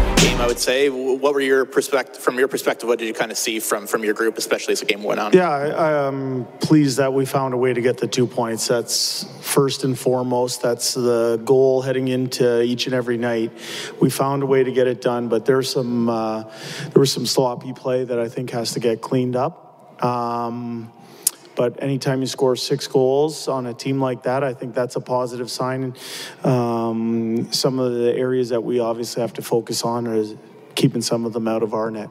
game, I would say. What were your perspective from your perspective? What did you kind of see from from your group, especially as the game went on? Yeah, I, I'm pleased that we found a way to get the two points. That's first and foremost. That's the goal heading into each and every night. We found a way to get it done, but there's some uh, there was some sloppy play that I think has to get cleaned up. Um, but anytime you score six goals on a team like that, I think that's a positive sign. Um, some of the areas that we obviously have to focus on are keeping some of them out of our net.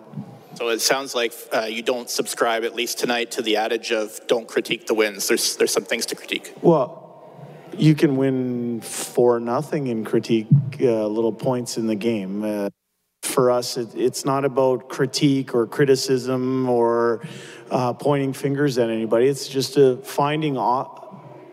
So it sounds like uh, you don't subscribe, at least tonight, to the adage of "don't critique the wins." There's there's some things to critique. Well, you can win for nothing and critique uh, little points in the game. Uh, for us, it, it's not about critique or criticism or uh, pointing fingers at anybody. It's just a finding.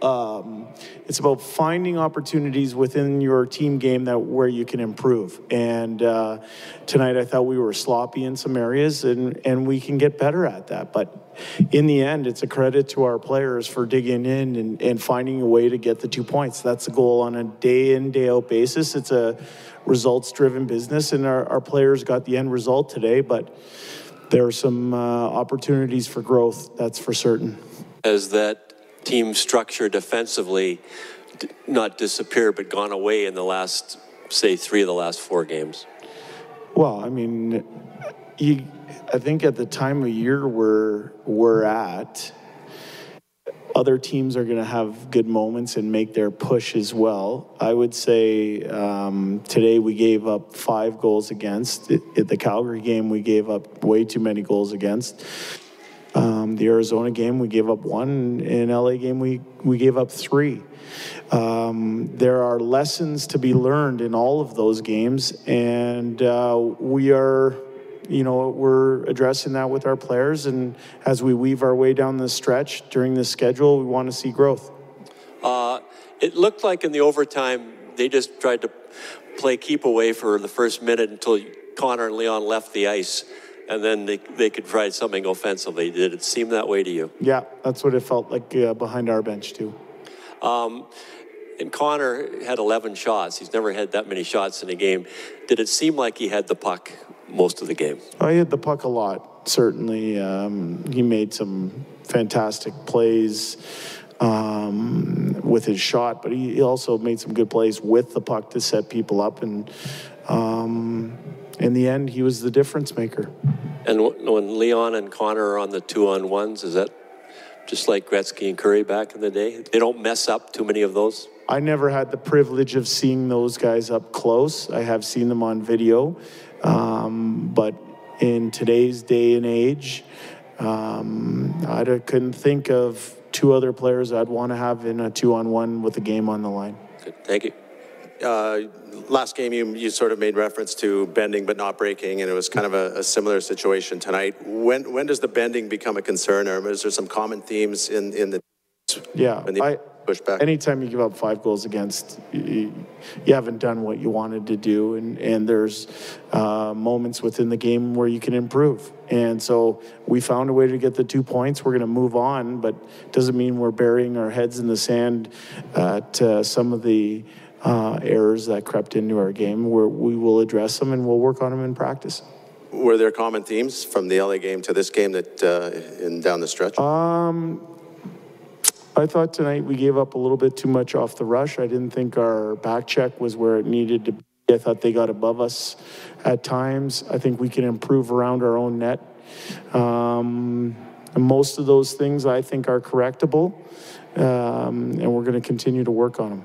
Um, it's about finding opportunities within your team game that where you can improve. And uh, tonight, I thought we were sloppy in some areas, and and we can get better at that. But in the end, it's a credit to our players for digging in and, and finding a way to get the two points. That's the goal on a day in day out basis. It's a results driven business, and our, our players got the end result today. But there are some uh, opportunities for growth, that's for certain. As that team structure defensively not disappeared but gone away in the last, say, three of the last four games? Well, I mean, you, I think at the time of year we're, we're at, other teams are going to have good moments and make their push as well. I would say um, today we gave up five goals against. At the Calgary game, we gave up way too many goals against. Um, the Arizona game, we gave up one. In LA game, we, we gave up three. Um, there are lessons to be learned in all of those games, and uh, we are you know, we're addressing that with our players. And as we weave our way down the stretch during the schedule, we want to see growth. Uh, it looked like in the overtime, they just tried to play keep away for the first minute until Connor and Leon left the ice. And then they, they could try something offensively. Did it seem that way to you? Yeah, that's what it felt like uh, behind our bench, too. Um, and Connor had 11 shots. He's never had that many shots in a game. Did it seem like he had the puck most of the game. I had the puck a lot, certainly. Um, he made some fantastic plays um, with his shot, but he also made some good plays with the puck to set people up. And um, in the end, he was the difference maker. And when Leon and Connor are on the two on ones, is that just like Gretzky and Kurri back in the day? They don't mess up too many of those? I never had the privilege of seeing those guys up close. I have seen them on video. Um, but in today's day and age, um, I couldn't think of two other players I'd want to have in a two on one with a game on the line. Good. Thank you. Uh, last game, you, you sort of made reference to bending but not breaking, and it was kind of a, a, similar situation tonight. When when does the bending become a concern, or is there some common themes in, in the yeah? I, push back. Anytime you give up five goals against, you, you haven't done what you wanted to do, and and there's uh, moments within the game where you can improve. And so we found a way to get the two points. We're going to move on, but doesn't mean we're burying our heads in the sand at uh, some of the uh, errors that crept into our game. Where we will address them and we'll work on them in practice. Were there common themes from the LA game to this game that uh, in down the stretch? Um, I thought tonight we gave up a little bit too much off the rush. I didn't think our back check was where it needed to be. I thought they got above us at times. I think we can improve around our own net. Um, most of those things I think are correctable, um, and we're going to continue to work on them.